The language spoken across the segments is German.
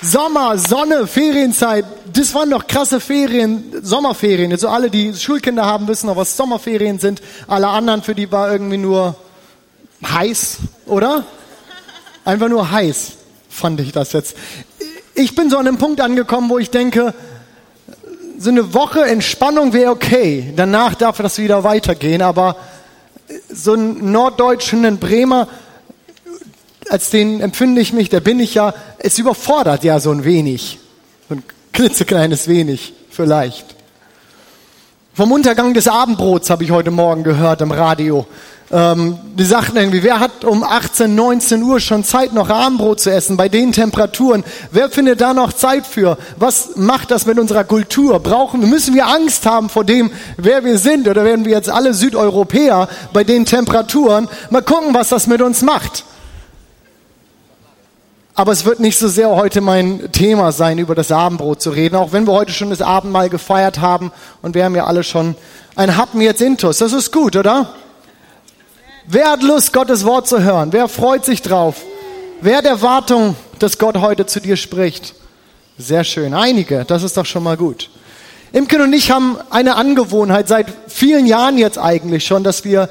Sommer, Sonne, Ferienzeit, das waren doch krasse Ferien, Sommerferien. Also alle, die Schulkinder haben, wissen noch, was Sommerferien sind. Alle anderen, für die war irgendwie nur heiß, oder? Einfach nur heiß, fand ich das jetzt. Ich bin so an einem Punkt angekommen, wo ich denke, so eine Woche Entspannung wäre okay. Danach darf das wieder weitergehen, aber so ein Norddeutschen, ein Bremer, als den empfinde ich mich, da bin ich ja, es überfordert ja so ein wenig. So ein klitzekleines wenig, vielleicht. Vom Untergang des Abendbrots habe ich heute Morgen gehört im Radio. Ähm, die sagten irgendwie, wer hat um 18, 19 Uhr schon Zeit, noch Abendbrot zu essen bei den Temperaturen? Wer findet da noch Zeit für? Was macht das mit unserer Kultur? Brauchen, müssen wir Angst haben vor dem, wer wir sind? Oder werden wir jetzt alle Südeuropäer bei den Temperaturen? Mal gucken, was das mit uns macht. Aber es wird nicht so sehr heute mein Thema sein, über das Abendbrot zu reden, auch wenn wir heute schon das Abendmahl gefeiert haben und wir haben ja alle schon ein Happen jetzt intus. Das ist gut, oder? Wer hat Lust, Gottes Wort zu hören? Wer freut sich drauf? Wer hat Erwartung, dass Gott heute zu dir spricht? Sehr schön. Einige, das ist doch schon mal gut. Imken und ich haben eine Angewohnheit seit vielen Jahren jetzt eigentlich schon, dass wir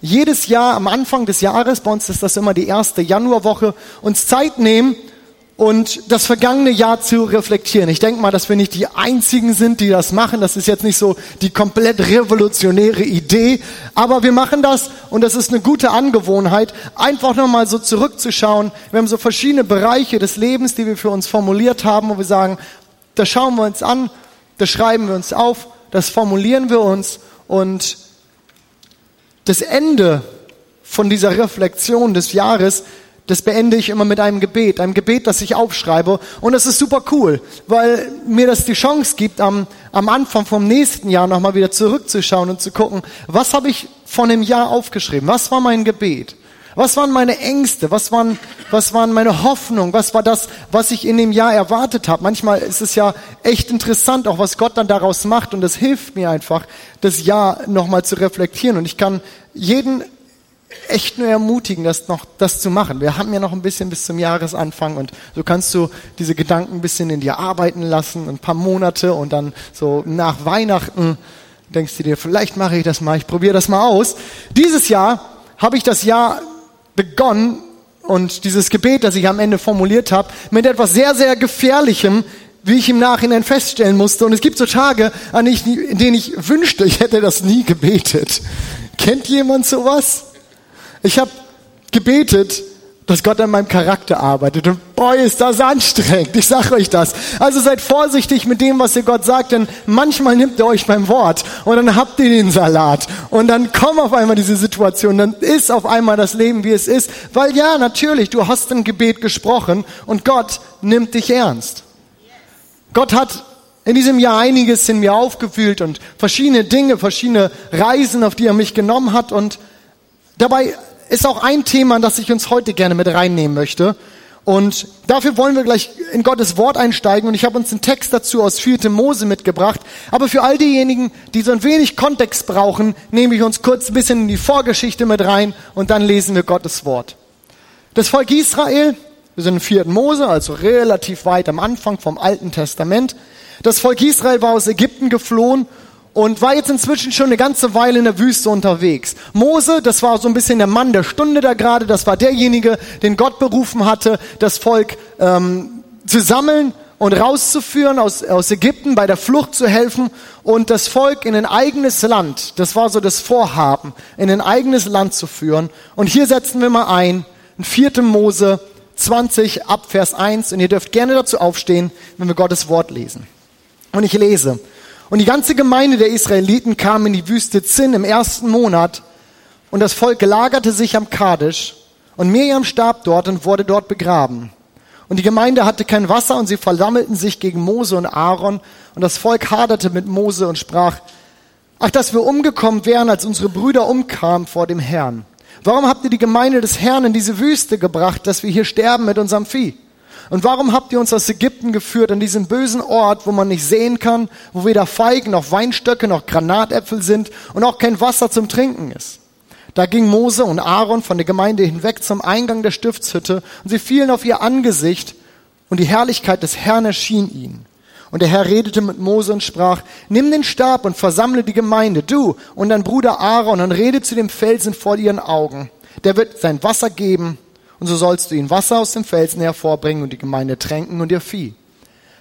jedes Jahr am Anfang des Jahres, bei uns ist das immer die erste Januarwoche, uns Zeit nehmen und das vergangene Jahr zu reflektieren. Ich denke mal, dass wir nicht die Einzigen sind, die das machen. Das ist jetzt nicht so die komplett revolutionäre Idee, aber wir machen das und das ist eine gute Angewohnheit, einfach nochmal so zurückzuschauen. Wir haben so verschiedene Bereiche des Lebens, die wir für uns formuliert haben, wo wir sagen, das schauen wir uns an, das schreiben wir uns auf, das formulieren wir uns und das Ende von dieser Reflexion des Jahres, das beende ich immer mit einem Gebet, einem Gebet, das ich aufschreibe. Und das ist super cool, weil mir das die Chance gibt, am, am Anfang vom nächsten Jahr nochmal wieder zurückzuschauen und zu gucken, was habe ich von dem Jahr aufgeschrieben? Was war mein Gebet? Was waren meine Ängste? Was waren, was waren meine Hoffnungen? Was war das, was ich in dem Jahr erwartet habe? Manchmal ist es ja echt interessant, auch was Gott dann daraus macht. Und das hilft mir einfach, das Jahr nochmal zu reflektieren. Und ich kann jeden echt nur ermutigen, das noch, das zu machen. Wir haben ja noch ein bisschen bis zum Jahresanfang und so kannst du diese Gedanken ein bisschen in dir arbeiten lassen, ein paar Monate und dann so nach Weihnachten denkst du dir, vielleicht mache ich das mal, ich probiere das mal aus. Dieses Jahr habe ich das Jahr begonnen und dieses Gebet, das ich am Ende formuliert habe, mit etwas sehr, sehr Gefährlichem, wie ich im Nachhinein feststellen musste. Und es gibt so Tage, an denen ich wünschte, ich hätte das nie gebetet. Kennt jemand sowas? Ich habe gebetet dass Gott an meinem Charakter arbeitet. Und boy, ist das anstrengend. Ich sage euch das. Also seid vorsichtig mit dem, was ihr Gott sagt, denn manchmal nimmt er euch beim Wort und dann habt ihr den Salat. Und dann kommen auf einmal diese Situation, dann ist auf einmal das Leben, wie es ist. Weil ja, natürlich, du hast ein Gebet gesprochen und Gott nimmt dich ernst. Gott hat in diesem Jahr einiges in mir aufgefühlt und verschiedene Dinge, verschiedene Reisen, auf die er mich genommen hat und dabei ist auch ein Thema, das ich uns heute gerne mit reinnehmen möchte. Und dafür wollen wir gleich in Gottes Wort einsteigen. Und ich habe uns einen Text dazu aus 4. Mose mitgebracht. Aber für all diejenigen, die so ein wenig Kontext brauchen, nehme ich uns kurz ein bisschen in die Vorgeschichte mit rein und dann lesen wir Gottes Wort. Das Volk Israel, wir sind in 4. Mose, also relativ weit am Anfang vom Alten Testament. Das Volk Israel war aus Ägypten geflohen und war jetzt inzwischen schon eine ganze Weile in der Wüste unterwegs. Mose, das war so ein bisschen der Mann der Stunde da gerade, das war derjenige, den Gott berufen hatte, das Volk ähm, zu sammeln und rauszuführen aus, aus Ägypten, bei der Flucht zu helfen und das Volk in ein eigenes Land, das war so das Vorhaben, in ein eigenes Land zu führen. Und hier setzen wir mal ein, in 4. Mose 20 ab Vers 1 und ihr dürft gerne dazu aufstehen, wenn wir Gottes Wort lesen. Und ich lese, und die ganze Gemeinde der Israeliten kam in die Wüste Zinn im ersten Monat und das Volk gelagerte sich am Kadesh und Miriam starb dort und wurde dort begraben. Und die Gemeinde hatte kein Wasser und sie versammelten sich gegen Mose und Aaron und das Volk haderte mit Mose und sprach, ach, dass wir umgekommen wären, als unsere Brüder umkamen vor dem Herrn. Warum habt ihr die Gemeinde des Herrn in diese Wüste gebracht, dass wir hier sterben mit unserem Vieh? Und warum habt ihr uns aus Ägypten geführt, an diesem bösen Ort, wo man nicht sehen kann, wo weder Feigen noch Weinstöcke noch Granatäpfel sind und auch kein Wasser zum Trinken ist? Da ging Mose und Aaron von der Gemeinde hinweg zum Eingang der Stiftshütte und sie fielen auf ihr Angesicht und die Herrlichkeit des Herrn erschien ihnen. Und der Herr redete mit Mose und sprach, nimm den Stab und versammle die Gemeinde, du und dein Bruder Aaron, und rede zu dem Felsen vor ihren Augen. Der wird sein Wasser geben, und so sollst du ihn Wasser aus dem Felsen hervorbringen und die Gemeinde tränken und ihr Vieh.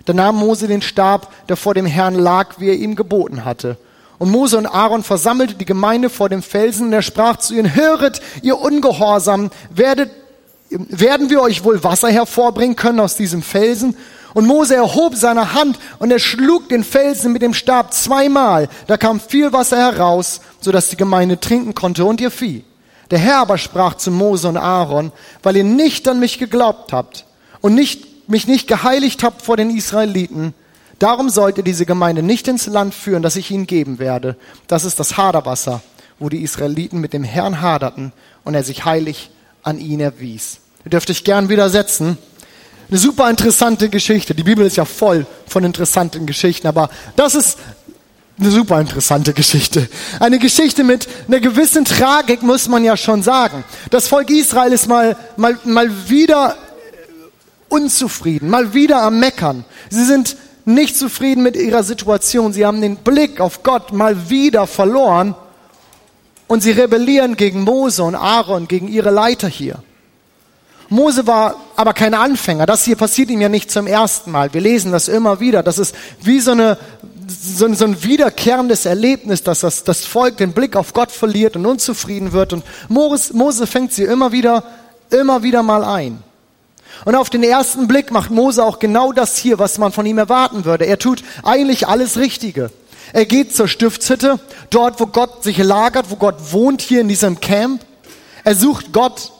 Da nahm Mose den Stab, der vor dem Herrn lag, wie er ihm geboten hatte. Und Mose und Aaron versammelte die Gemeinde vor dem Felsen, und er sprach zu ihnen, höret, ihr Ungehorsam, werdet, werden wir euch wohl Wasser hervorbringen können aus diesem Felsen? Und Mose erhob seine Hand und er schlug den Felsen mit dem Stab zweimal. Da kam viel Wasser heraus, so dass die Gemeinde trinken konnte und ihr Vieh. Der Herr aber sprach zu Mose und Aaron, weil ihr nicht an mich geglaubt habt und nicht, mich nicht geheiligt habt vor den Israeliten, darum sollt ihr diese Gemeinde nicht ins Land führen, das ich ihnen geben werde. Das ist das Haderwasser, wo die Israeliten mit dem Herrn haderten und er sich heilig an ihn erwies. Ihr dürft euch gern widersetzen. Eine super interessante Geschichte. Die Bibel ist ja voll von interessanten Geschichten, aber das ist eine super interessante Geschichte. Eine Geschichte mit einer gewissen Tragik, muss man ja schon sagen. Das Volk Israel ist mal, mal, mal wieder unzufrieden, mal wieder am Meckern. Sie sind nicht zufrieden mit ihrer Situation. Sie haben den Blick auf Gott mal wieder verloren und sie rebellieren gegen Mose und Aaron, gegen ihre Leiter hier. Mose war aber kein Anfänger. Das hier passiert ihm ja nicht zum ersten Mal. Wir lesen das immer wieder. Das ist wie so, eine, so, so ein wiederkehrendes Erlebnis, dass das, das Volk den Blick auf Gott verliert und unzufrieden wird. Und Mose, Mose fängt sie immer wieder, immer wieder mal ein. Und auf den ersten Blick macht Mose auch genau das hier, was man von ihm erwarten würde. Er tut eigentlich alles Richtige. Er geht zur Stiftshütte, dort, wo Gott sich lagert, wo Gott wohnt, hier in diesem Camp. Er sucht Gott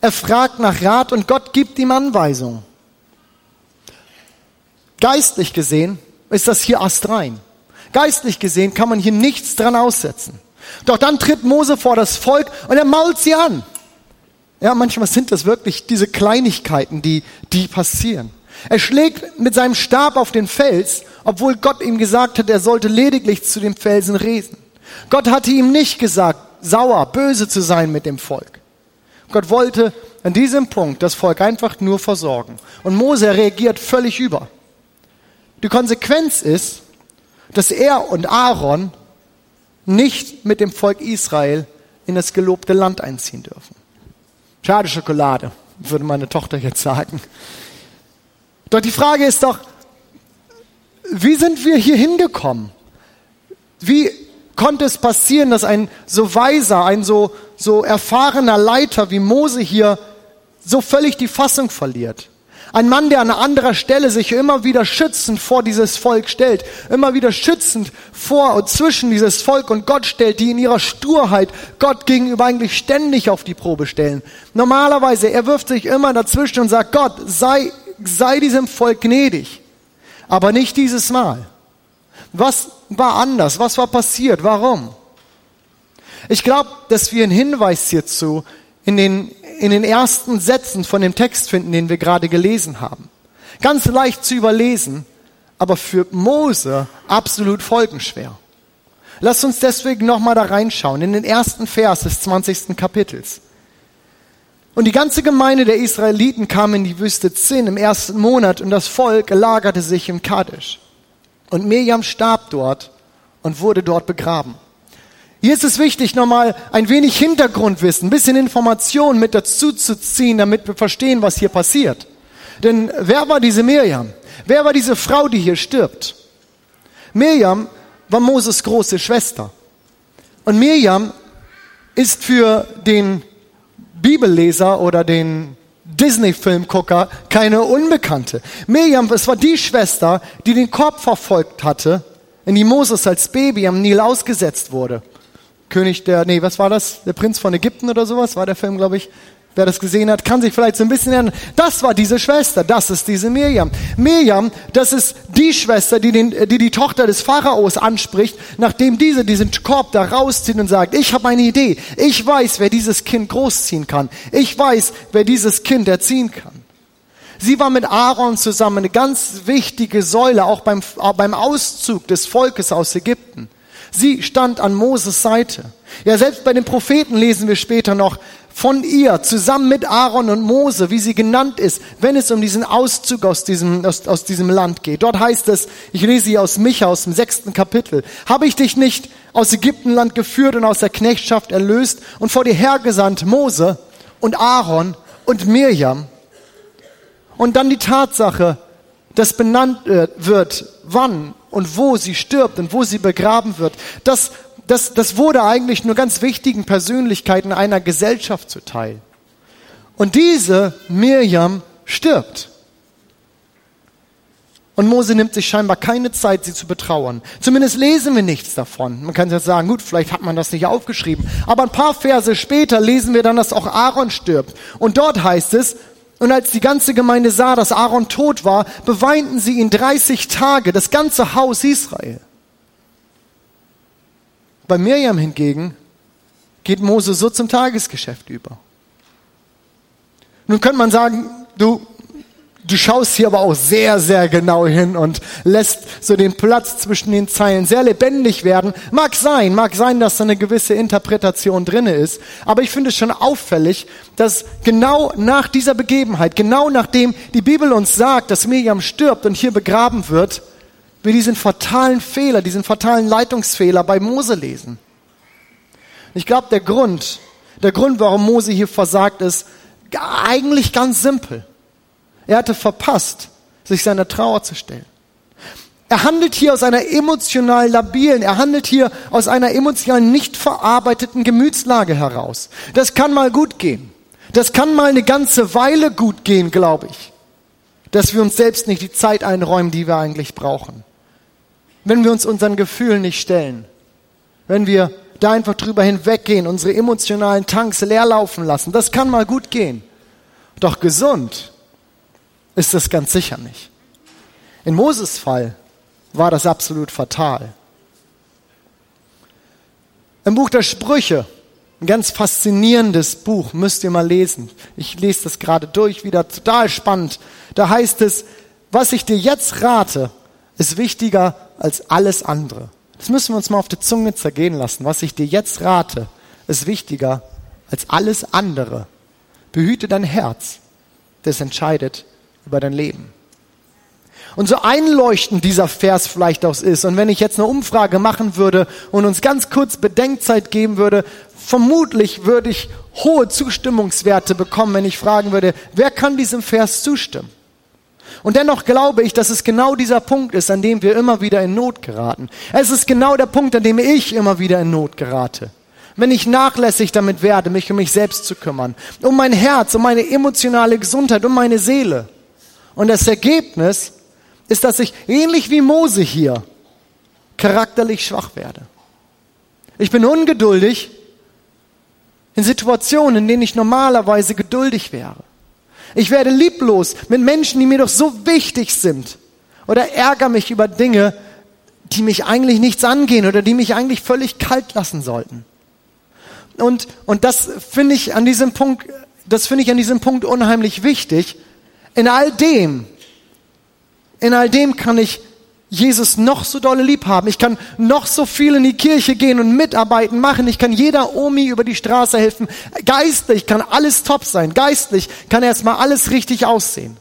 er fragt nach Rat und Gott gibt ihm Anweisungen. Geistlich gesehen ist das hier astrein. Geistlich gesehen kann man hier nichts dran aussetzen. Doch dann tritt Mose vor das Volk und er mault sie an. Ja, manchmal sind das wirklich diese Kleinigkeiten, die, die passieren. Er schlägt mit seinem Stab auf den Fels, obwohl Gott ihm gesagt hat, er sollte lediglich zu dem Felsen reden. Gott hatte ihm nicht gesagt, sauer, böse zu sein mit dem Volk. Gott wollte an diesem Punkt das Volk einfach nur versorgen. Und Mose reagiert völlig über. Die Konsequenz ist, dass er und Aaron nicht mit dem Volk Israel in das gelobte Land einziehen dürfen. Schade Schokolade, würde meine Tochter jetzt sagen. Doch die Frage ist doch, wie sind wir hier hingekommen? Wie konnte es passieren, dass ein so weiser, ein so, so erfahrener Leiter wie Mose hier so völlig die Fassung verliert? Ein Mann, der an anderer Stelle sich immer wieder schützend vor dieses Volk stellt, immer wieder schützend vor und zwischen dieses Volk und Gott stellt, die in ihrer Sturheit Gott gegenüber eigentlich ständig auf die Probe stellen. Normalerweise, er wirft sich immer dazwischen und sagt, Gott, sei, sei diesem Volk gnädig. Aber nicht dieses Mal. Was war anders? Was war passiert? Warum? Ich glaube, dass wir einen Hinweis hierzu in den, in den ersten Sätzen von dem Text finden, den wir gerade gelesen haben. Ganz leicht zu überlesen, aber für Mose absolut folgenschwer. Lasst uns deswegen nochmal da reinschauen, in den ersten Vers des 20. Kapitels. Und die ganze Gemeinde der Israeliten kam in die Wüste Zin im ersten Monat und das Volk lagerte sich im Kadesh. Und Mirjam starb dort und wurde dort begraben. Hier ist es wichtig, nochmal ein wenig Hintergrundwissen, ein bisschen Information mit dazu zu ziehen, damit wir verstehen, was hier passiert. Denn wer war diese Mirjam? Wer war diese Frau, die hier stirbt? Mirjam war Moses große Schwester. Und Mirjam ist für den Bibelleser oder den Disney-Filmgucker keine Unbekannte. Miriam, es war die Schwester, die den Korb verfolgt hatte, in die Moses als Baby am Nil ausgesetzt wurde. König der, nee, was war das? Der Prinz von Ägypten oder sowas? War der Film, glaube ich. Wer das gesehen hat, kann sich vielleicht so ein bisschen erinnern. Das war diese Schwester, das ist diese Miriam. Miriam, das ist die Schwester, die, den, die die Tochter des Pharaos anspricht, nachdem diese diesen Korb da rauszieht und sagt, ich habe eine Idee. Ich weiß, wer dieses Kind großziehen kann. Ich weiß, wer dieses Kind erziehen kann. Sie war mit Aaron zusammen eine ganz wichtige Säule, auch beim, beim Auszug des Volkes aus Ägypten. Sie stand an Moses Seite. Ja, selbst bei den Propheten lesen wir später noch, von ihr zusammen mit Aaron und Mose, wie sie genannt ist, wenn es um diesen Auszug aus diesem, aus, aus diesem Land geht. Dort heißt es, ich lese hier aus Micha, aus dem sechsten Kapitel, habe ich dich nicht aus Ägyptenland geführt und aus der Knechtschaft erlöst und vor dir hergesandt Mose und Aaron und Mirjam. Und dann die Tatsache, dass benannt äh, wird, wann und wo sie stirbt und wo sie begraben wird. Das das, das wurde eigentlich nur ganz wichtigen Persönlichkeiten einer Gesellschaft zuteil. Und diese Mirjam stirbt. Und Mose nimmt sich scheinbar keine Zeit, sie zu betrauern. Zumindest lesen wir nichts davon. Man kann jetzt sagen, gut, vielleicht hat man das nicht aufgeschrieben. Aber ein paar Verse später lesen wir dann, dass auch Aaron stirbt. Und dort heißt es, und als die ganze Gemeinde sah, dass Aaron tot war, beweinten sie ihn 30 Tage, das ganze Haus Israel. Bei Mirjam hingegen geht Mose so zum Tagesgeschäft über. Nun könnte man sagen, du, du schaust hier aber auch sehr, sehr genau hin und lässt so den Platz zwischen den Zeilen sehr lebendig werden. Mag sein, mag sein, dass da eine gewisse Interpretation drinne ist. Aber ich finde es schon auffällig, dass genau nach dieser Begebenheit, genau nachdem die Bibel uns sagt, dass Miriam stirbt und hier begraben wird, wir diesen fatalen Fehler, diesen fatalen Leitungsfehler bei Mose lesen. Ich glaube, der Grund, der Grund, warum Mose hier versagt ist, eigentlich ganz simpel. Er hatte verpasst, sich seiner Trauer zu stellen. Er handelt hier aus einer emotional labilen, er handelt hier aus einer emotional nicht verarbeiteten Gemütslage heraus. Das kann mal gut gehen. Das kann mal eine ganze Weile gut gehen, glaube ich. Dass wir uns selbst nicht die Zeit einräumen, die wir eigentlich brauchen wenn wir uns unseren Gefühlen nicht stellen, wenn wir da einfach drüber hinweggehen, unsere emotionalen Tanks leer laufen lassen. Das kann mal gut gehen. Doch gesund ist das ganz sicher nicht. In Moses Fall war das absolut fatal. Im Buch der Sprüche, ein ganz faszinierendes Buch, müsst ihr mal lesen. Ich lese das gerade durch, wieder total spannend. Da heißt es, was ich dir jetzt rate, ist wichtiger als alles andere. Das müssen wir uns mal auf die Zunge zergehen lassen. Was ich dir jetzt rate, ist wichtiger als alles andere. Behüte dein Herz, das entscheidet über dein Leben. Und so einleuchtend dieser Vers vielleicht auch ist, und wenn ich jetzt eine Umfrage machen würde und uns ganz kurz Bedenkzeit geben würde, vermutlich würde ich hohe Zustimmungswerte bekommen, wenn ich fragen würde, wer kann diesem Vers zustimmen? Und dennoch glaube ich, dass es genau dieser Punkt ist, an dem wir immer wieder in Not geraten. Es ist genau der Punkt, an dem ich immer wieder in Not gerate. Wenn ich nachlässig damit werde, mich um mich selbst zu kümmern, um mein Herz, um meine emotionale Gesundheit, um meine Seele. Und das Ergebnis ist, dass ich ähnlich wie Mose hier charakterlich schwach werde. Ich bin ungeduldig in Situationen, in denen ich normalerweise geduldig wäre. Ich werde lieblos mit Menschen, die mir doch so wichtig sind. Oder ärgere mich über Dinge, die mich eigentlich nichts angehen oder die mich eigentlich völlig kalt lassen sollten. Und, und das finde ich an diesem Punkt, das finde ich an diesem Punkt unheimlich wichtig. In all dem, in all dem kann ich Jesus noch so dolle lieb haben. Ich kann noch so viel in die Kirche gehen und mitarbeiten, machen. Ich kann jeder Omi über die Straße helfen. Geistlich kann alles top sein. Geistlich kann erstmal alles richtig aussehen.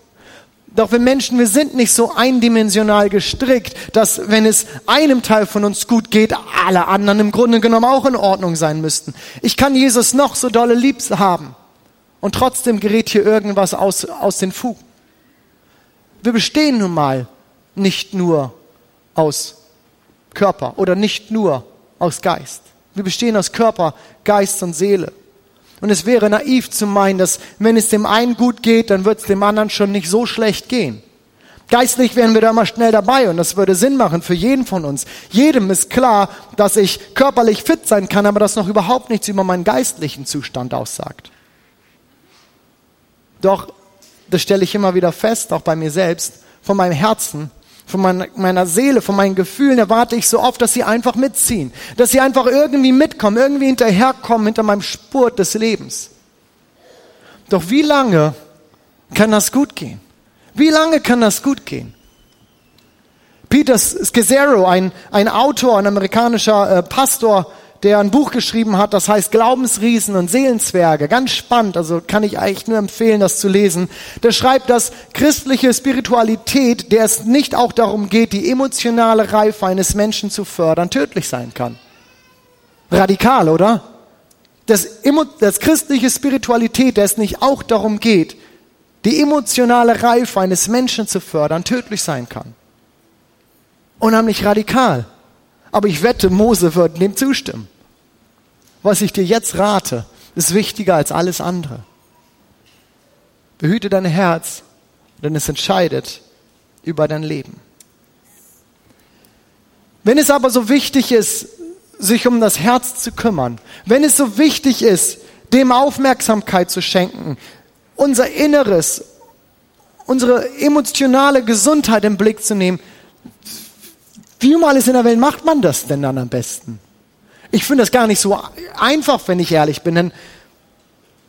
Doch wir Menschen, wir sind nicht so eindimensional gestrickt, dass wenn es einem Teil von uns gut geht, alle anderen im Grunde genommen auch in Ordnung sein müssten. Ich kann Jesus noch so dolle lieb haben. Und trotzdem gerät hier irgendwas aus, aus den Fugen. Wir bestehen nun mal nicht nur aus Körper oder nicht nur aus Geist. Wir bestehen aus Körper, Geist und Seele. Und es wäre naiv zu meinen, dass wenn es dem einen gut geht, dann wird es dem anderen schon nicht so schlecht gehen. Geistlich wären wir da mal schnell dabei und das würde Sinn machen für jeden von uns. Jedem ist klar, dass ich körperlich fit sein kann, aber das noch überhaupt nichts über meinen geistlichen Zustand aussagt. Doch, das stelle ich immer wieder fest, auch bei mir selbst, von meinem Herzen von meiner, Seele, von meinen Gefühlen erwarte ich so oft, dass sie einfach mitziehen, dass sie einfach irgendwie mitkommen, irgendwie hinterherkommen hinter meinem Spurt des Lebens. Doch wie lange kann das gut gehen? Wie lange kann das gut gehen? Peter Scazzaro, ein, ein Autor, ein amerikanischer äh, Pastor, der ein Buch geschrieben hat, das heißt Glaubensriesen und Seelenzwerge. Ganz spannend, also kann ich eigentlich nur empfehlen, das zu lesen. Der schreibt, dass christliche Spiritualität, der es nicht auch darum geht, die emotionale Reife eines Menschen zu fördern, tödlich sein kann. Radikal, oder? Dass, dass christliche Spiritualität, der es nicht auch darum geht, die emotionale Reife eines Menschen zu fördern, tödlich sein kann. Unheimlich radikal. Aber ich wette, Mose wird dem zustimmen. Was ich dir jetzt rate, ist wichtiger als alles andere. Behüte dein Herz, denn es entscheidet über dein Leben. Wenn es aber so wichtig ist, sich um das Herz zu kümmern, wenn es so wichtig ist, dem Aufmerksamkeit zu schenken, unser Inneres, unsere emotionale Gesundheit im Blick zu nehmen, wie um alles in der Welt macht man das denn dann am besten? Ich finde das gar nicht so einfach, wenn ich ehrlich bin, denn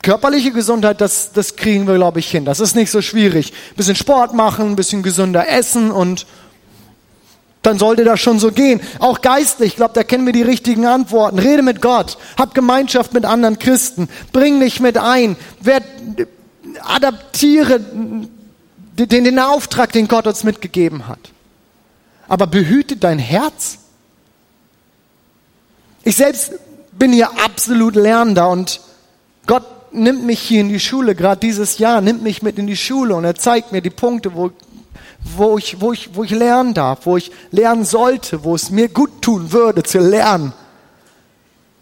körperliche Gesundheit, das, das kriegen wir, glaube ich, hin. Das ist nicht so schwierig. Ein bisschen Sport machen, ein bisschen gesünder essen und dann sollte das schon so gehen. Auch geistlich, ich glaube, da kennen wir die richtigen Antworten. Rede mit Gott, hab Gemeinschaft mit anderen Christen, bring dich mit ein, werd, adaptiere den, den Auftrag, den Gott uns mitgegeben hat aber behüte dein Herz. Ich selbst bin hier absolut Lernender und Gott nimmt mich hier in die Schule, gerade dieses Jahr, nimmt mich mit in die Schule und er zeigt mir die Punkte, wo, wo, ich, wo, ich, wo ich lernen darf, wo ich lernen sollte, wo es mir gut tun würde zu lernen.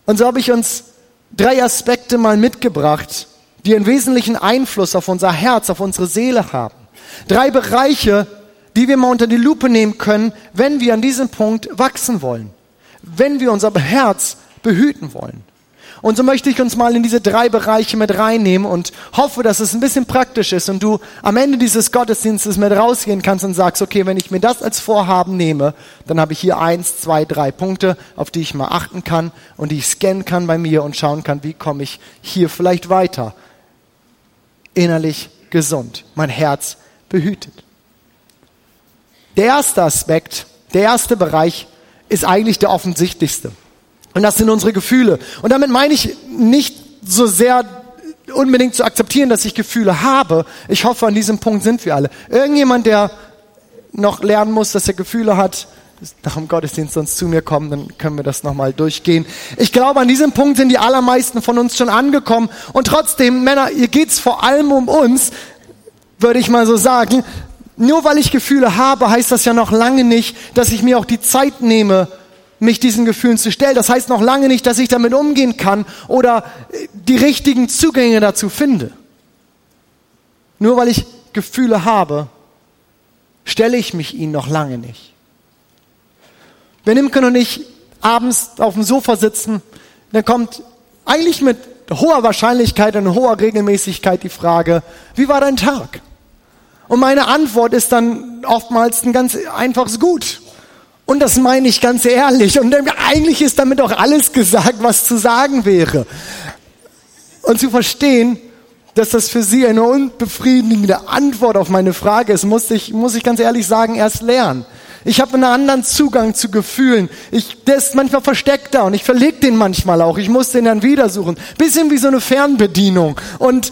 Und so habe ich uns drei Aspekte mal mitgebracht, die einen wesentlichen Einfluss auf unser Herz, auf unsere Seele haben. Drei Bereiche, die wir mal unter die Lupe nehmen können, wenn wir an diesem Punkt wachsen wollen, wenn wir unser Herz behüten wollen. Und so möchte ich uns mal in diese drei Bereiche mit reinnehmen und hoffe, dass es ein bisschen praktisch ist und du am Ende dieses Gottesdienstes mit rausgehen kannst und sagst, okay, wenn ich mir das als Vorhaben nehme, dann habe ich hier eins, zwei, drei Punkte, auf die ich mal achten kann und die ich scannen kann bei mir und schauen kann, wie komme ich hier vielleicht weiter. Innerlich gesund, mein Herz behütet. Der erste Aspekt, der erste Bereich ist eigentlich der offensichtlichste. Und das sind unsere Gefühle. Und damit meine ich nicht so sehr unbedingt zu akzeptieren, dass ich Gefühle habe. Ich hoffe, an diesem Punkt sind wir alle. Irgendjemand, der noch lernen muss, dass er Gefühle hat, dem Gottesdienst sonst zu mir kommen, dann können wir das nochmal durchgehen. Ich glaube, an diesem Punkt sind die allermeisten von uns schon angekommen. Und trotzdem, Männer, hier geht's vor allem um uns, würde ich mal so sagen. Nur weil ich Gefühle habe, heißt das ja noch lange nicht, dass ich mir auch die Zeit nehme, mich diesen Gefühlen zu stellen. Das heißt noch lange nicht, dass ich damit umgehen kann oder äh, die richtigen Zugänge dazu finde. Nur weil ich Gefühle habe, stelle ich mich ihnen noch lange nicht. Wenn Imken und ich abends auf dem Sofa sitzen, dann kommt eigentlich mit hoher Wahrscheinlichkeit und hoher Regelmäßigkeit die Frage, wie war dein Tag? Und meine Antwort ist dann oftmals ein ganz einfaches Gut. Und das meine ich ganz ehrlich. Und eigentlich ist damit auch alles gesagt, was zu sagen wäre. Und zu verstehen, dass das für Sie eine unbefriedigende Antwort auf meine Frage ist, muss ich, muss ich ganz ehrlich sagen, erst lernen. Ich habe einen anderen Zugang zu Gefühlen. Ich, der ist manchmal versteckter und ich verlege den manchmal auch. Ich muss den dann wieder suchen. Bisschen wie so eine Fernbedienung. Und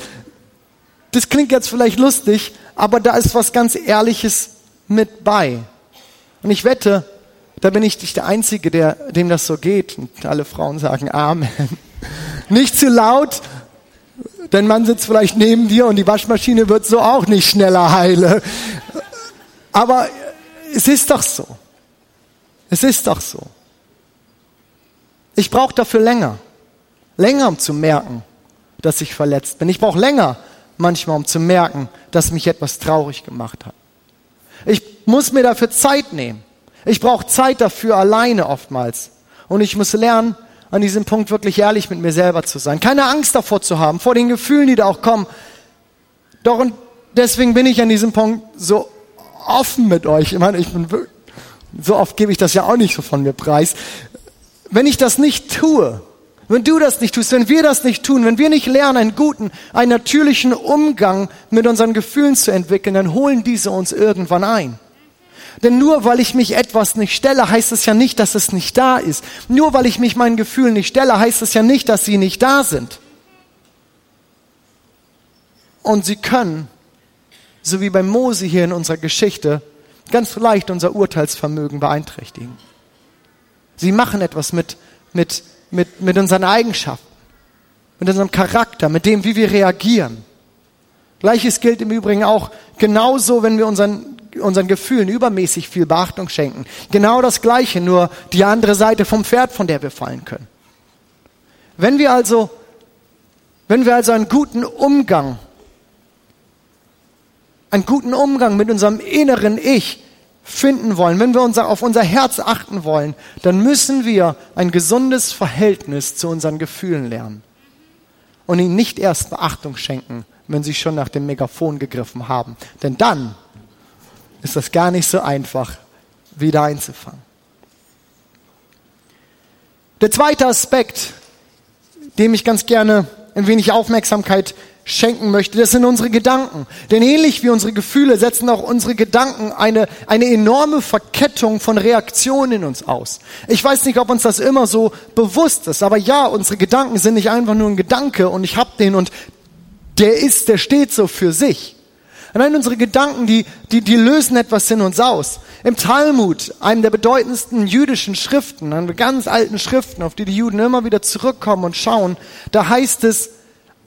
das klingt jetzt vielleicht lustig, aber da ist was ganz Ehrliches mit bei. Und ich wette, da bin ich nicht der Einzige, der, dem das so geht. Und alle Frauen sagen Amen. Nicht zu laut, denn man sitzt vielleicht neben dir und die Waschmaschine wird so auch nicht schneller heile. Aber es ist doch so. Es ist doch so. Ich brauche dafür länger. Länger, um zu merken, dass ich verletzt bin. Ich brauche länger, manchmal, um zu merken, dass mich etwas traurig gemacht hat. Ich muss mir dafür Zeit nehmen. Ich brauche Zeit dafür alleine oftmals. Und ich muss lernen, an diesem Punkt wirklich ehrlich mit mir selber zu sein. Keine Angst davor zu haben, vor den Gefühlen, die da auch kommen. Doch und deswegen bin ich an diesem Punkt so offen mit euch. Ich meine, ich bin so oft gebe ich das ja auch nicht so von mir preis. Wenn ich das nicht tue, wenn du das nicht tust, wenn wir das nicht tun, wenn wir nicht lernen, einen guten, einen natürlichen Umgang mit unseren Gefühlen zu entwickeln, dann holen diese uns irgendwann ein. Denn nur weil ich mich etwas nicht stelle, heißt es ja nicht, dass es nicht da ist. Nur weil ich mich meinen Gefühlen nicht stelle, heißt es ja nicht, dass sie nicht da sind. Und sie können, so wie bei Mose hier in unserer Geschichte, ganz leicht unser Urteilsvermögen beeinträchtigen. Sie machen etwas mit, mit, mit, mit unseren Eigenschaften, mit unserem Charakter, mit dem, wie wir reagieren. Gleiches gilt im Übrigen auch genauso, wenn wir unseren, unseren Gefühlen übermäßig viel Beachtung schenken. Genau das Gleiche, nur die andere Seite vom Pferd, von der wir fallen können. Wenn wir also, wenn wir also einen guten Umgang, einen guten Umgang mit unserem inneren Ich finden wollen, wenn wir unser, auf unser Herz achten wollen, dann müssen wir ein gesundes Verhältnis zu unseren Gefühlen lernen und ihnen nicht erst Beachtung schenken, wenn sie schon nach dem Megafon gegriffen haben. Denn dann ist das gar nicht so einfach, wieder einzufangen. Der zweite Aspekt, dem ich ganz gerne ein wenig Aufmerksamkeit schenken möchte, das sind unsere Gedanken. Denn ähnlich wie unsere Gefühle setzen auch unsere Gedanken eine, eine enorme Verkettung von Reaktionen in uns aus. Ich weiß nicht, ob uns das immer so bewusst ist, aber ja, unsere Gedanken sind nicht einfach nur ein Gedanke und ich hab den und der ist, der steht so für sich. Nein, unsere Gedanken, die, die, die lösen etwas in uns aus. Im Talmud, einem der bedeutendsten jüdischen Schriften, einer ganz alten Schriften, auf die die Juden immer wieder zurückkommen und schauen, da heißt es,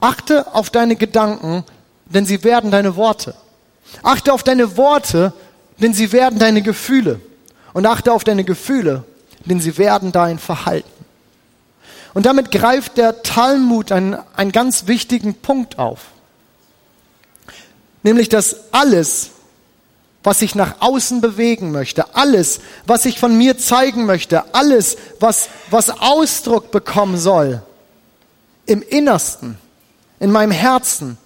achte auf deine Gedanken, denn sie werden deine Worte. Achte auf deine Worte, denn sie werden deine Gefühle. Und achte auf deine Gefühle, denn sie werden dein Verhalten. Und damit greift der Talmud einen, einen ganz wichtigen Punkt auf. Nämlich, dass alles, was ich nach außen bewegen möchte, alles, was ich von mir zeigen möchte, alles, was, was Ausdruck bekommen soll, im Innersten, in meinem Herzen,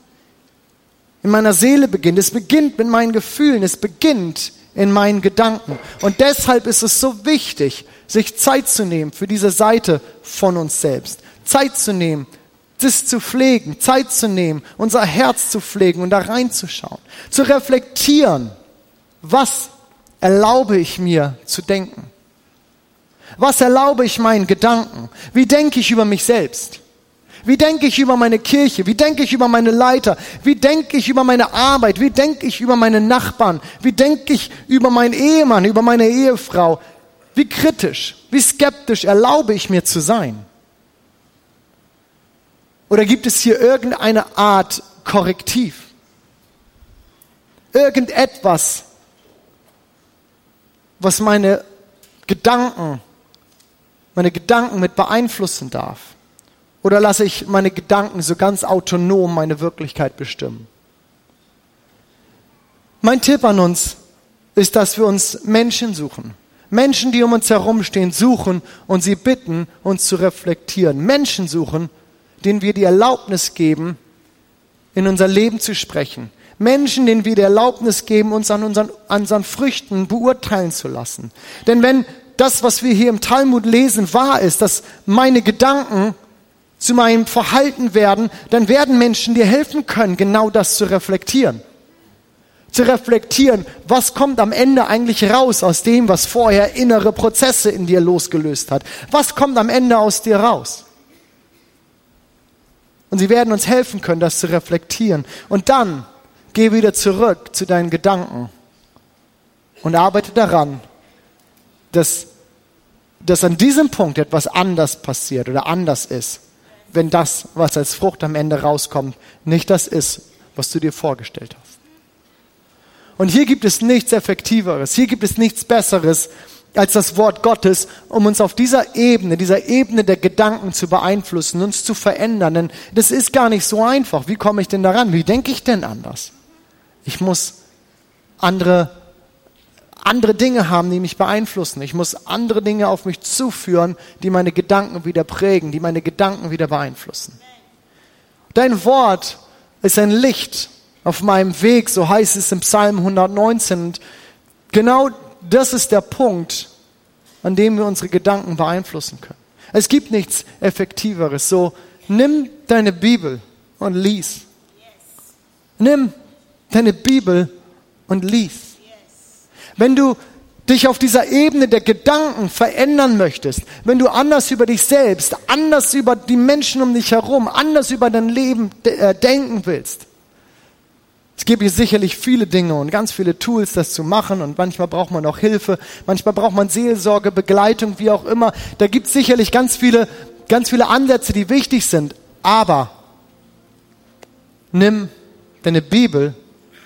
in meiner Seele beginnt. Es beginnt mit meinen Gefühlen, es beginnt in meinen Gedanken. Und deshalb ist es so wichtig, sich Zeit zu nehmen für diese Seite von uns selbst. Zeit zu nehmen, das zu pflegen, Zeit zu nehmen, unser Herz zu pflegen und da reinzuschauen. Zu reflektieren, was erlaube ich mir zu denken? Was erlaube ich meinen Gedanken? Wie denke ich über mich selbst? Wie denke ich über meine Kirche? Wie denke ich über meine Leiter? Wie denke ich über meine Arbeit? Wie denke ich über meine Nachbarn? Wie denke ich über meinen Ehemann, über meine Ehefrau? Wie kritisch, wie skeptisch erlaube ich mir zu sein? Oder gibt es hier irgendeine Art Korrektiv? Irgendetwas, was meine Gedanken, meine Gedanken mit beeinflussen darf? Oder lasse ich meine Gedanken so ganz autonom meine Wirklichkeit bestimmen? Mein Tipp an uns ist, dass wir uns Menschen suchen. Menschen, die um uns herumstehen, suchen und sie bitten, uns zu reflektieren. Menschen suchen, denen wir die Erlaubnis geben, in unser Leben zu sprechen. Menschen, denen wir die Erlaubnis geben, uns an unseren, an unseren Früchten beurteilen zu lassen. Denn wenn das, was wir hier im Talmud lesen, wahr ist, dass meine Gedanken zu meinem Verhalten werden, dann werden Menschen dir helfen können, genau das zu reflektieren. Zu reflektieren, was kommt am Ende eigentlich raus aus dem, was vorher innere Prozesse in dir losgelöst hat. Was kommt am Ende aus dir raus? Und sie werden uns helfen können, das zu reflektieren. Und dann geh wieder zurück zu deinen Gedanken und arbeite daran, dass, dass an diesem Punkt etwas anders passiert oder anders ist, wenn das, was als Frucht am Ende rauskommt, nicht das ist, was du dir vorgestellt hast. Und hier gibt es nichts Effektiveres, hier gibt es nichts Besseres, als das Wort Gottes, um uns auf dieser Ebene, dieser Ebene der Gedanken zu beeinflussen, uns zu verändern. Denn das ist gar nicht so einfach. Wie komme ich denn daran? Wie denke ich denn anders? Ich muss andere, andere Dinge haben, die mich beeinflussen. Ich muss andere Dinge auf mich zuführen, die meine Gedanken wieder prägen, die meine Gedanken wieder beeinflussen. Dein Wort ist ein Licht auf meinem Weg, so heißt es im Psalm 119. Und genau das ist der Punkt, an dem wir unsere Gedanken beeinflussen können. Es gibt nichts Effektiveres. So, nimm deine Bibel und lies. Nimm deine Bibel und lies. Wenn du dich auf dieser Ebene der Gedanken verändern möchtest, wenn du anders über dich selbst, anders über die Menschen um dich herum, anders über dein Leben äh, denken willst. Es gibt hier sicherlich viele Dinge und ganz viele Tools, das zu machen und manchmal braucht man auch Hilfe, manchmal braucht man Seelsorge, Begleitung, wie auch immer. Da gibt es sicherlich ganz viele, ganz viele Ansätze, die wichtig sind. Aber nimm deine Bibel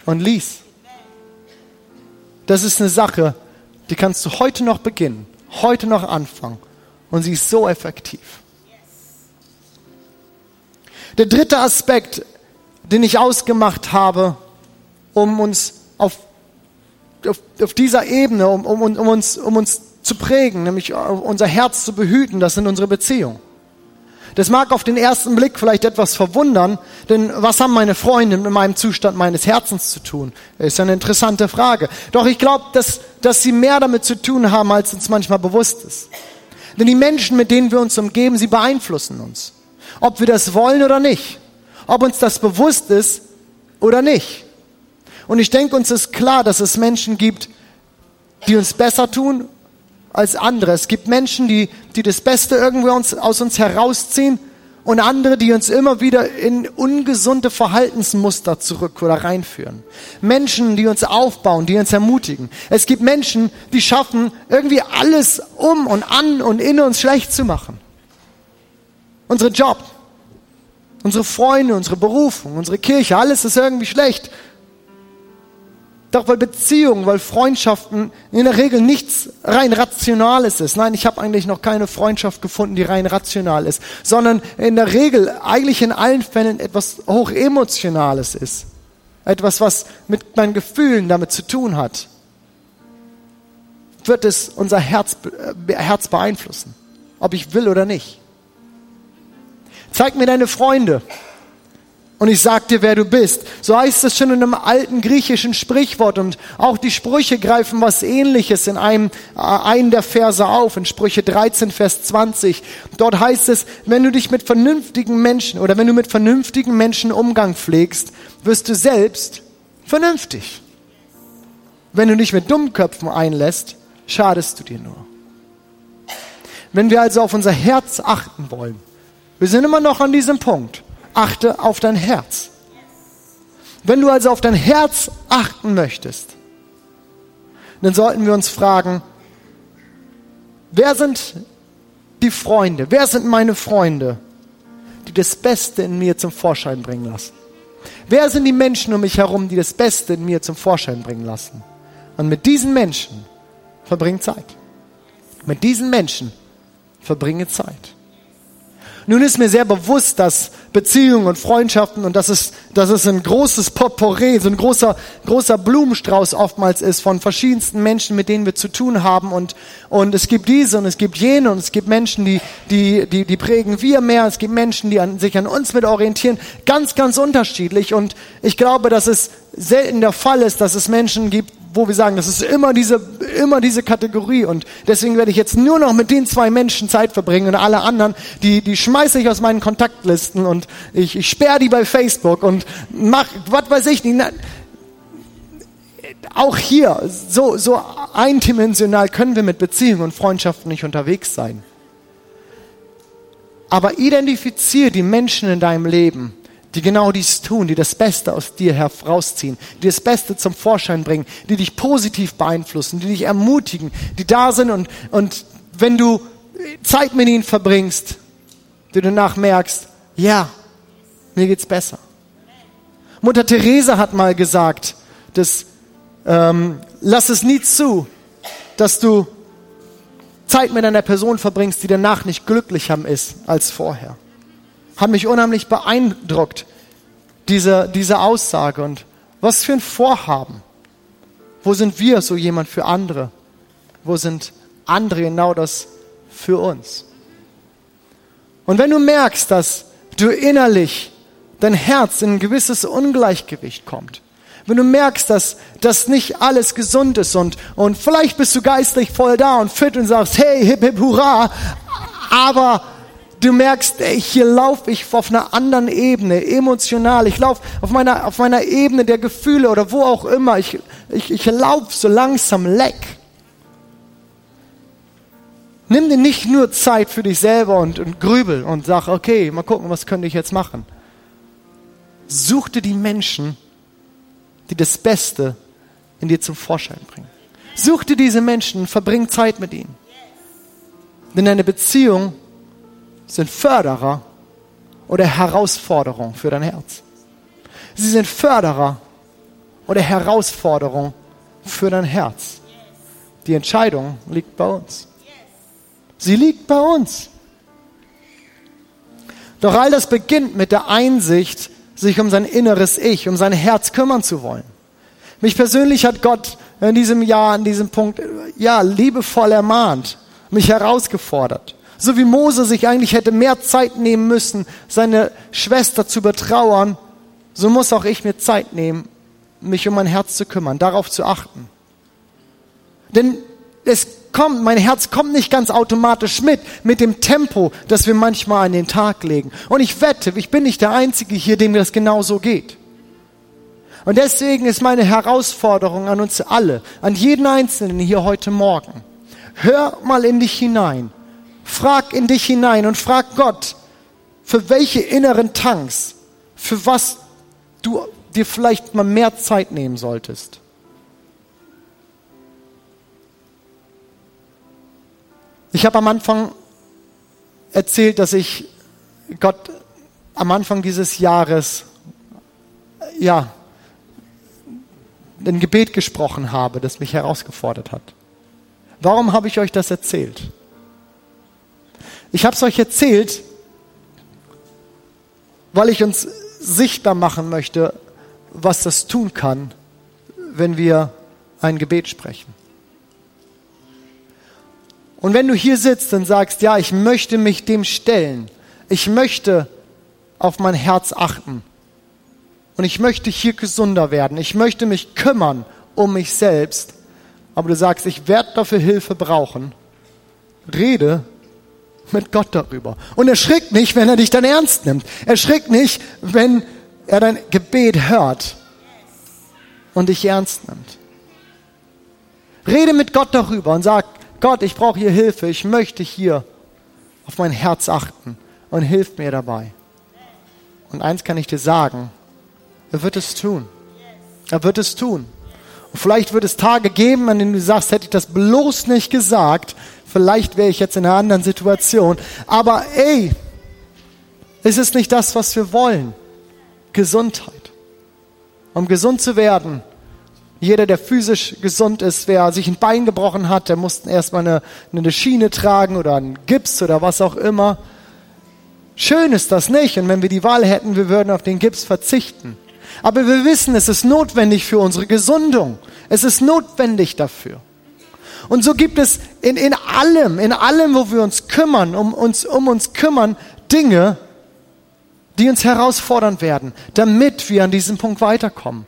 und lies. Das ist eine Sache, die kannst du heute noch beginnen, heute noch anfangen. Und sie ist so effektiv. Der dritte Aspekt, den ich ausgemacht habe, um uns auf, auf, auf dieser Ebene, um, um, um, uns, um uns zu prägen, nämlich unser Herz zu behüten, das sind unsere Beziehungen. Das mag auf den ersten Blick vielleicht etwas verwundern, denn was haben meine Freunde mit meinem Zustand meines Herzens zu tun? Ist eine interessante Frage. Doch ich glaube, dass, dass sie mehr damit zu tun haben, als uns manchmal bewusst ist. Denn die Menschen, mit denen wir uns umgeben, sie beeinflussen uns. Ob wir das wollen oder nicht. Ob uns das bewusst ist oder nicht. Und ich denke, uns ist klar, dass es Menschen gibt, die uns besser tun als andere. Es gibt Menschen, die, die das Beste irgendwie uns, aus uns herausziehen und andere, die uns immer wieder in ungesunde Verhaltensmuster zurück oder reinführen. Menschen, die uns aufbauen, die uns ermutigen. Es gibt Menschen, die schaffen, irgendwie alles um und an und in uns schlecht zu machen. Unsere Job, unsere Freunde, unsere Berufung, unsere Kirche, alles ist irgendwie schlecht. Doch weil Beziehungen, weil Freundschaften in der Regel nichts rein Rationales ist. Nein, ich habe eigentlich noch keine Freundschaft gefunden, die rein rational ist, sondern in der Regel eigentlich in allen Fällen etwas hoch Emotionales ist. Etwas, was mit meinen Gefühlen damit zu tun hat. Wird es unser Herz, äh, Herz beeinflussen, ob ich will oder nicht. Zeig mir deine Freunde und ich sag dir, wer du bist. So heißt es schon in einem alten griechischen Sprichwort und auch die Sprüche greifen was ähnliches in einem, äh, einen der Verse auf, in Sprüche 13, Vers 20. Dort heißt es, wenn du dich mit vernünftigen Menschen oder wenn du mit vernünftigen Menschen Umgang pflegst, wirst du selbst vernünftig. Wenn du dich mit Dummköpfen einlässt, schadest du dir nur. Wenn wir also auf unser Herz achten wollen, wir sind immer noch an diesem Punkt achte auf dein Herz. Wenn du also auf dein Herz achten möchtest, dann sollten wir uns fragen, wer sind die Freunde, wer sind meine Freunde, die das Beste in mir zum Vorschein bringen lassen? Wer sind die Menschen um mich herum, die das Beste in mir zum Vorschein bringen lassen? Und mit diesen Menschen verbringe Zeit. Mit diesen Menschen verbringe Zeit. Nun ist mir sehr bewusst, dass Beziehungen und Freundschaften und dass es, dass es ein großes Potpourri, so ein großer, großer Blumenstrauß oftmals ist von verschiedensten Menschen, mit denen wir zu tun haben. Und, und es gibt diese und es gibt jene und es gibt Menschen, die, die, die, die prägen wir mehr, es gibt Menschen, die an, sich an uns mit orientieren, ganz, ganz unterschiedlich. Und ich glaube, dass es selten der Fall ist, dass es Menschen gibt, wo wir sagen, das ist immer diese, immer diese Kategorie und deswegen werde ich jetzt nur noch mit den zwei Menschen Zeit verbringen und alle anderen, die, die schmeiße ich aus meinen Kontaktlisten und ich, ich sperre die bei Facebook und mach, was weiß ich nicht. Auch hier, so, so eindimensional können wir mit Beziehungen und Freundschaften nicht unterwegs sein. Aber identifiziere die Menschen in deinem Leben, die genau dies tun, die das Beste aus dir herausziehen, die das Beste zum Vorschein bringen, die dich positiv beeinflussen, die dich ermutigen, die da sind und, und wenn du Zeit mit ihnen verbringst, du danach merkst, ja, mir geht's besser. Mutter Teresa hat mal gesagt, dass, ähm, lass es nie zu, dass du Zeit mit einer Person verbringst, die danach nicht glücklicher ist als vorher hat mich unheimlich beeindruckt, diese, diese Aussage. Und was für ein Vorhaben. Wo sind wir so jemand für andere? Wo sind andere genau das für uns? Und wenn du merkst, dass du innerlich dein Herz in ein gewisses Ungleichgewicht kommt, wenn du merkst, dass das nicht alles gesund ist und, und vielleicht bist du geistlich voll da und fit und sagst, hey, hip, hip, hurra, aber Du merkst, hier laufe ich auf einer anderen Ebene, emotional. Ich laufe auf meiner, auf meiner Ebene der Gefühle oder wo auch immer. Ich, ich, ich laufe so langsam leck. Nimm dir nicht nur Zeit für dich selber und, und grübel und sag, okay, mal gucken, was könnte ich jetzt machen. Such dir die Menschen, die das Beste in dir zum Vorschein bringen. Such dir diese Menschen, verbring Zeit mit ihnen. Denn deine Beziehung sind Förderer oder Herausforderung für dein Herz. Sie sind Förderer oder Herausforderung für dein Herz. Die Entscheidung liegt bei uns. Sie liegt bei uns. Doch all das beginnt mit der Einsicht, sich um sein inneres Ich, um sein Herz kümmern zu wollen. Mich persönlich hat Gott in diesem Jahr, an diesem Punkt, ja, liebevoll ermahnt, mich herausgefordert. So wie Mose sich eigentlich hätte mehr Zeit nehmen müssen, seine Schwester zu betrauern, so muss auch ich mir Zeit nehmen, mich um mein Herz zu kümmern, darauf zu achten. Denn es kommt, mein Herz kommt nicht ganz automatisch mit, mit dem Tempo, das wir manchmal an den Tag legen. Und ich wette, ich bin nicht der Einzige hier, dem das genauso geht. Und deswegen ist meine Herausforderung an uns alle, an jeden Einzelnen hier heute Morgen. Hör mal in dich hinein. Frag in dich hinein und frag Gott, für welche inneren Tanks, für was du dir vielleicht mal mehr Zeit nehmen solltest. Ich habe am Anfang erzählt, dass ich Gott am Anfang dieses Jahres ja ein Gebet gesprochen habe, das mich herausgefordert hat. Warum habe ich euch das erzählt? Ich habe es euch erzählt, weil ich uns sichtbar machen möchte, was das tun kann, wenn wir ein Gebet sprechen. Und wenn du hier sitzt und sagst, ja, ich möchte mich dem stellen, ich möchte auf mein Herz achten und ich möchte hier gesunder werden, ich möchte mich kümmern um mich selbst, aber du sagst, ich werde dafür Hilfe brauchen, rede mit Gott darüber. Und erschrick nicht, wenn er dich dann ernst nimmt. Erschrick nicht, wenn er dein Gebet hört und dich ernst nimmt. Rede mit Gott darüber und sag, Gott, ich brauche hier Hilfe, ich möchte hier auf mein Herz achten und hilf mir dabei. Und eins kann ich dir sagen, er wird es tun. Er wird es tun. Und vielleicht wird es Tage geben, an denen du sagst, hätte ich das bloß nicht gesagt, vielleicht wäre ich jetzt in einer anderen Situation. Aber ey, es ist nicht das, was wir wollen. Gesundheit. Um gesund zu werden, jeder, der physisch gesund ist, wer sich ein Bein gebrochen hat, der musste erstmal eine, eine Schiene tragen oder einen Gips oder was auch immer. Schön ist das nicht. Und wenn wir die Wahl hätten, wir würden auf den Gips verzichten. Aber wir wissen, es ist notwendig für unsere Gesundung. Es ist notwendig dafür. Und so gibt es in, in allem, in allem, wo wir uns kümmern, um uns, um uns kümmern, Dinge, die uns herausfordern werden, damit wir an diesem Punkt weiterkommen.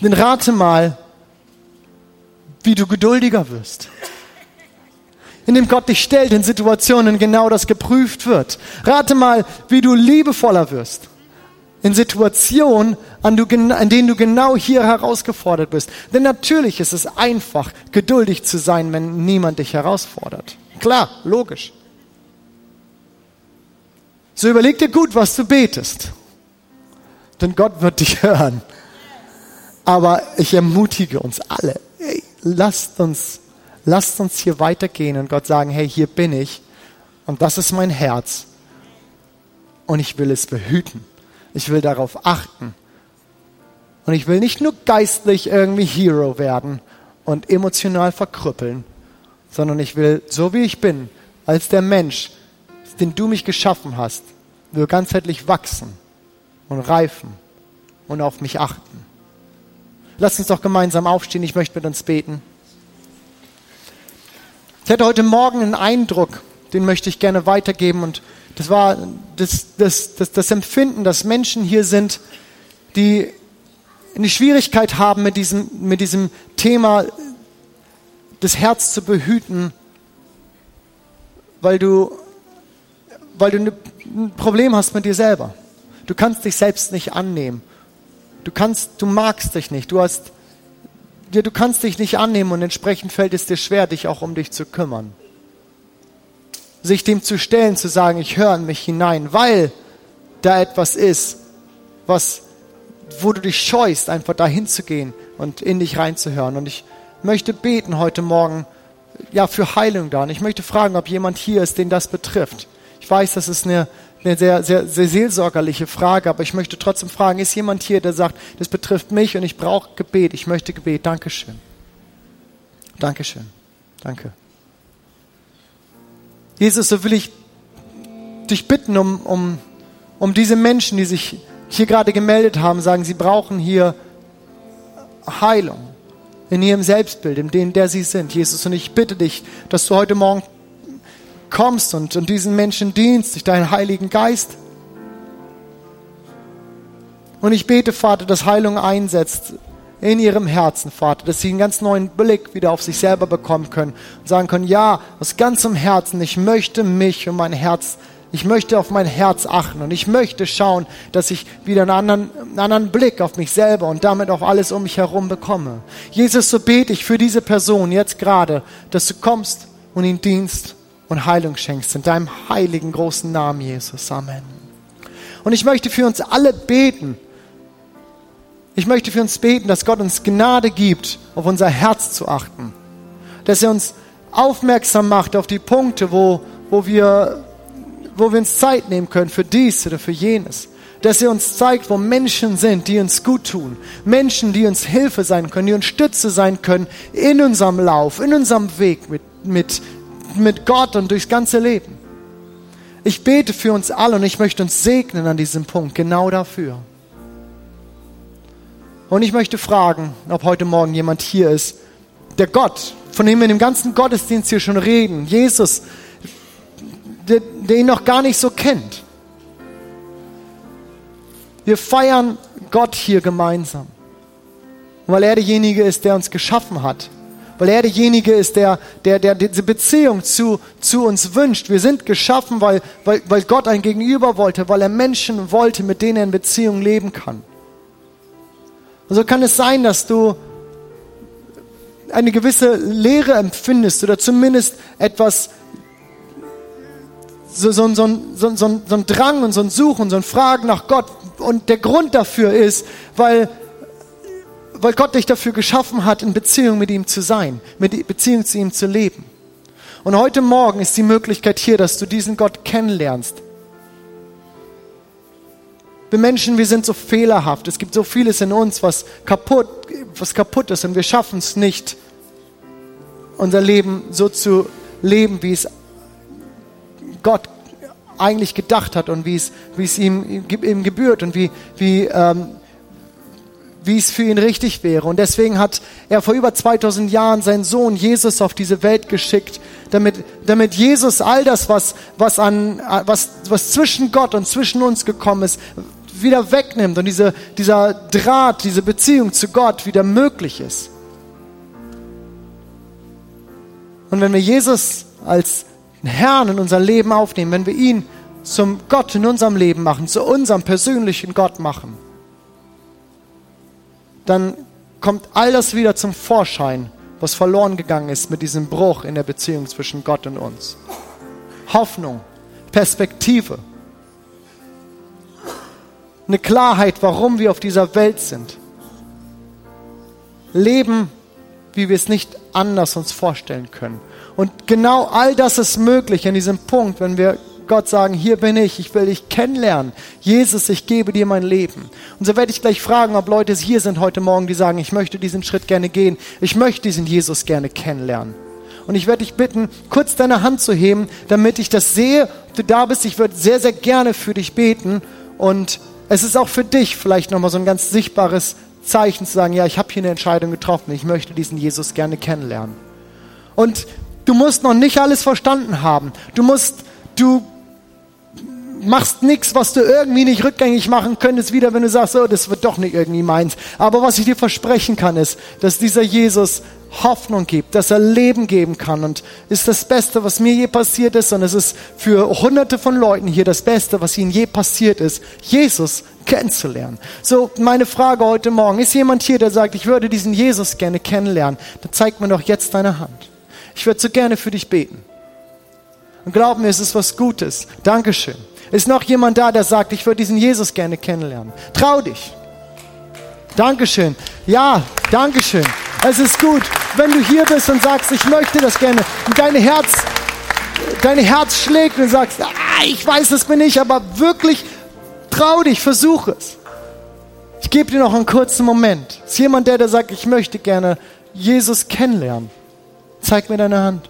Denn rate mal, wie du geduldiger wirst. Indem Gott dich stellt in Situationen, genau das geprüft wird. Rate mal, wie du liebevoller wirst. In Situationen, an, du, an denen du genau hier herausgefordert bist. Denn natürlich ist es einfach, geduldig zu sein, wenn niemand dich herausfordert. Klar, logisch. So überleg dir gut, was du betest. Denn Gott wird dich hören. Aber ich ermutige uns alle, hey, lasst uns, lasst uns hier weitergehen und Gott sagen, hey, hier bin ich und das ist mein Herz und ich will es behüten. Ich will darauf achten. Und ich will nicht nur geistlich irgendwie Hero werden und emotional verkrüppeln, sondern ich will, so wie ich bin, als der Mensch, den du mich geschaffen hast, will ganzheitlich wachsen und reifen und auf mich achten. Lass uns doch gemeinsam aufstehen, ich möchte mit uns beten. Ich hatte heute Morgen einen Eindruck, den möchte ich gerne weitergeben und das war das, das, das, das Empfinden, dass Menschen hier sind, die eine Schwierigkeit haben mit diesem, mit diesem Thema, das Herz zu behüten, weil du, weil du ein Problem hast mit dir selber. Du kannst dich selbst nicht annehmen. Du kannst, du magst dich nicht. Du hast, ja, du kannst dich nicht annehmen und entsprechend fällt es dir schwer, dich auch um dich zu kümmern. Sich dem zu stellen, zu sagen, ich höre in mich hinein, weil da etwas ist, was, wo du dich scheust, einfach dahin zu gehen und in dich reinzuhören. Und ich möchte beten heute Morgen, ja, für Heilung da. Und ich möchte fragen, ob jemand hier ist, den das betrifft. Ich weiß, das ist eine, eine sehr, sehr, sehr seelsorgerliche Frage, aber ich möchte trotzdem fragen, ist jemand hier, der sagt, das betrifft mich und ich brauche Gebet, ich möchte Gebet. Dankeschön. Dankeschön. Danke. Jesus, so will ich dich bitten um, um, um diese Menschen, die sich hier gerade gemeldet haben, sagen, sie brauchen hier Heilung in ihrem Selbstbild, in dem, der sie sind. Jesus, und ich bitte dich, dass du heute Morgen kommst und, und diesen Menschen dienst durch deinen Heiligen Geist. Und ich bete, Vater, dass Heilung einsetzt in ihrem Herzen, Vater, dass sie einen ganz neuen Blick wieder auf sich selber bekommen können und sagen können, ja, aus ganzem Herzen, ich möchte mich und mein Herz, ich möchte auf mein Herz achten und ich möchte schauen, dass ich wieder einen anderen, einen anderen Blick auf mich selber und damit auf alles um mich herum bekomme. Jesus, so bete ich für diese Person jetzt gerade, dass du kommst und ihn dienst und Heilung schenkst in deinem heiligen großen Namen, Jesus. Amen. Und ich möchte für uns alle beten, ich möchte für uns beten, dass Gott uns Gnade gibt, auf unser Herz zu achten. Dass er uns aufmerksam macht auf die Punkte, wo, wo, wir, wo wir uns Zeit nehmen können für dies oder für jenes. Dass er uns zeigt, wo Menschen sind, die uns gut tun. Menschen, die uns Hilfe sein können, die uns Stütze sein können in unserem Lauf, in unserem Weg mit, mit, mit Gott und durchs ganze Leben. Ich bete für uns alle und ich möchte uns segnen an diesem Punkt, genau dafür. Und ich möchte fragen, ob heute Morgen jemand hier ist, der Gott, von dem wir in dem ganzen Gottesdienst hier schon reden, Jesus, der, der ihn noch gar nicht so kennt. Wir feiern Gott hier gemeinsam, weil er derjenige ist, der uns geschaffen hat, weil er derjenige ist, der, der, der diese Beziehung zu, zu uns wünscht. Wir sind geschaffen, weil, weil, weil Gott ein Gegenüber wollte, weil er Menschen wollte, mit denen er in Beziehung leben kann. Und so kann es sein, dass du eine gewisse Leere empfindest oder zumindest etwas, so, so, so, so, so, so ein Drang und so ein Suchen, so ein Fragen nach Gott. Und der Grund dafür ist, weil, weil Gott dich dafür geschaffen hat, in Beziehung mit ihm zu sein, mit Beziehung zu ihm zu leben. Und heute Morgen ist die Möglichkeit hier, dass du diesen Gott kennenlernst. Wir Menschen, wir sind so fehlerhaft. Es gibt so vieles in uns, was kaputt, was kaputt ist und wir schaffen es nicht, unser Leben so zu leben, wie es Gott eigentlich gedacht hat und wie es, wie es ihm, ihm gebührt und wie, wie, ähm, wie es für ihn richtig wäre. Und deswegen hat er vor über 2000 Jahren seinen Sohn Jesus auf diese Welt geschickt, damit, damit Jesus all das, was, was, an, was, was zwischen Gott und zwischen uns gekommen ist, wieder wegnimmt und diese, dieser Draht, diese Beziehung zu Gott wieder möglich ist. Und wenn wir Jesus als Herrn in unser Leben aufnehmen, wenn wir ihn zum Gott in unserem Leben machen, zu unserem persönlichen Gott machen, dann kommt all das wieder zum Vorschein, was verloren gegangen ist mit diesem Bruch in der Beziehung zwischen Gott und uns. Hoffnung, Perspektive, eine Klarheit, warum wir auf dieser Welt sind. Leben, wie wir es nicht anders uns vorstellen können. Und genau all das ist möglich an diesem Punkt, wenn wir Gott sagen, hier bin ich, ich will dich kennenlernen. Jesus, ich gebe dir mein Leben. Und so werde ich gleich fragen, ob Leute hier sind heute Morgen, die sagen, ich möchte diesen Schritt gerne gehen. Ich möchte diesen Jesus gerne kennenlernen. Und ich werde dich bitten, kurz deine Hand zu heben, damit ich das sehe, ob du da bist. Ich würde sehr, sehr gerne für dich beten und es ist auch für dich vielleicht nochmal so ein ganz sichtbares Zeichen zu sagen, ja, ich habe hier eine Entscheidung getroffen, ich möchte diesen Jesus gerne kennenlernen. Und du musst noch nicht alles verstanden haben. Du musst, du machst nichts, was du irgendwie nicht rückgängig machen könntest, wieder, wenn du sagst, oh, das wird doch nicht irgendwie meins. Aber was ich dir versprechen kann, ist, dass dieser Jesus Hoffnung gibt, dass er Leben geben kann und ist das Beste, was mir je passiert ist und es ist für hunderte von Leuten hier das Beste, was ihnen je passiert ist, Jesus kennenzulernen. So, meine Frage heute Morgen, ist jemand hier, der sagt, ich würde diesen Jesus gerne kennenlernen? Dann zeig mir doch jetzt deine Hand. Ich würde so gerne für dich beten. Und glaub mir, es ist was Gutes. Dankeschön. Ist noch jemand da, der sagt, ich würde diesen Jesus gerne kennenlernen? Trau dich. Dankeschön. Ja, Dankeschön. Es ist gut, wenn du hier bist und sagst, ich möchte das gerne. Und dein Herz, dein Herz schlägt und sagst, ah, ich weiß, das bin ich, aber wirklich trau dich, versuch es. Ich gebe dir noch einen kurzen Moment. Ist jemand der, der sagt, ich möchte gerne Jesus kennenlernen? Zeig mir deine Hand.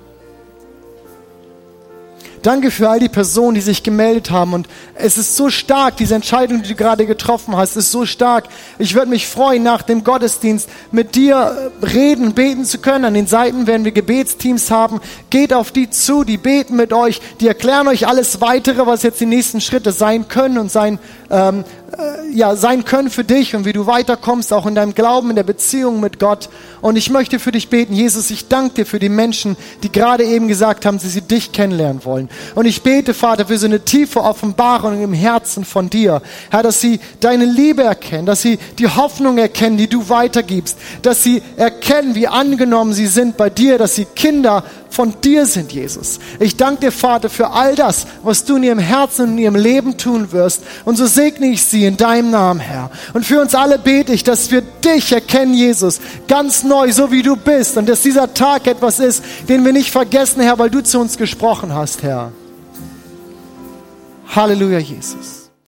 Danke für all die Personen, die sich gemeldet haben. Und es ist so stark, diese Entscheidung, die du gerade getroffen hast, ist so stark. Ich würde mich freuen, nach dem Gottesdienst mit dir reden, beten zu können. An den Seiten werden wir Gebetsteams haben. Geht auf die zu, die beten mit euch, die erklären euch alles weitere, was jetzt die nächsten Schritte sein können und sein ähm, äh, ja, sein können für dich und wie du weiterkommst, auch in deinem Glauben, in der Beziehung mit Gott. Und ich möchte für dich beten, Jesus, ich danke dir für die Menschen, die gerade eben gesagt haben, sie sie dich kennenlernen wollen. Und ich bete, Vater, für so eine tiefe Offenbarung im Herzen von dir. Herr, dass sie deine Liebe erkennen, dass sie die Hoffnung erkennen, die du weitergibst, dass sie erkennen, wie angenommen sie sind bei dir, dass sie Kinder von dir sind, Jesus. Ich danke dir, Vater, für all das, was du in ihrem Herzen und in ihrem Leben tun wirst. Und so segne ich sie in deinem Namen, Herr. Und für uns alle bete ich, dass wir dich erkennen, Jesus, ganz neu, so wie du bist. Und dass dieser Tag etwas ist, den wir nicht vergessen, Herr, weil du zu uns gesprochen hast, Herr. Halleluja, Jesus.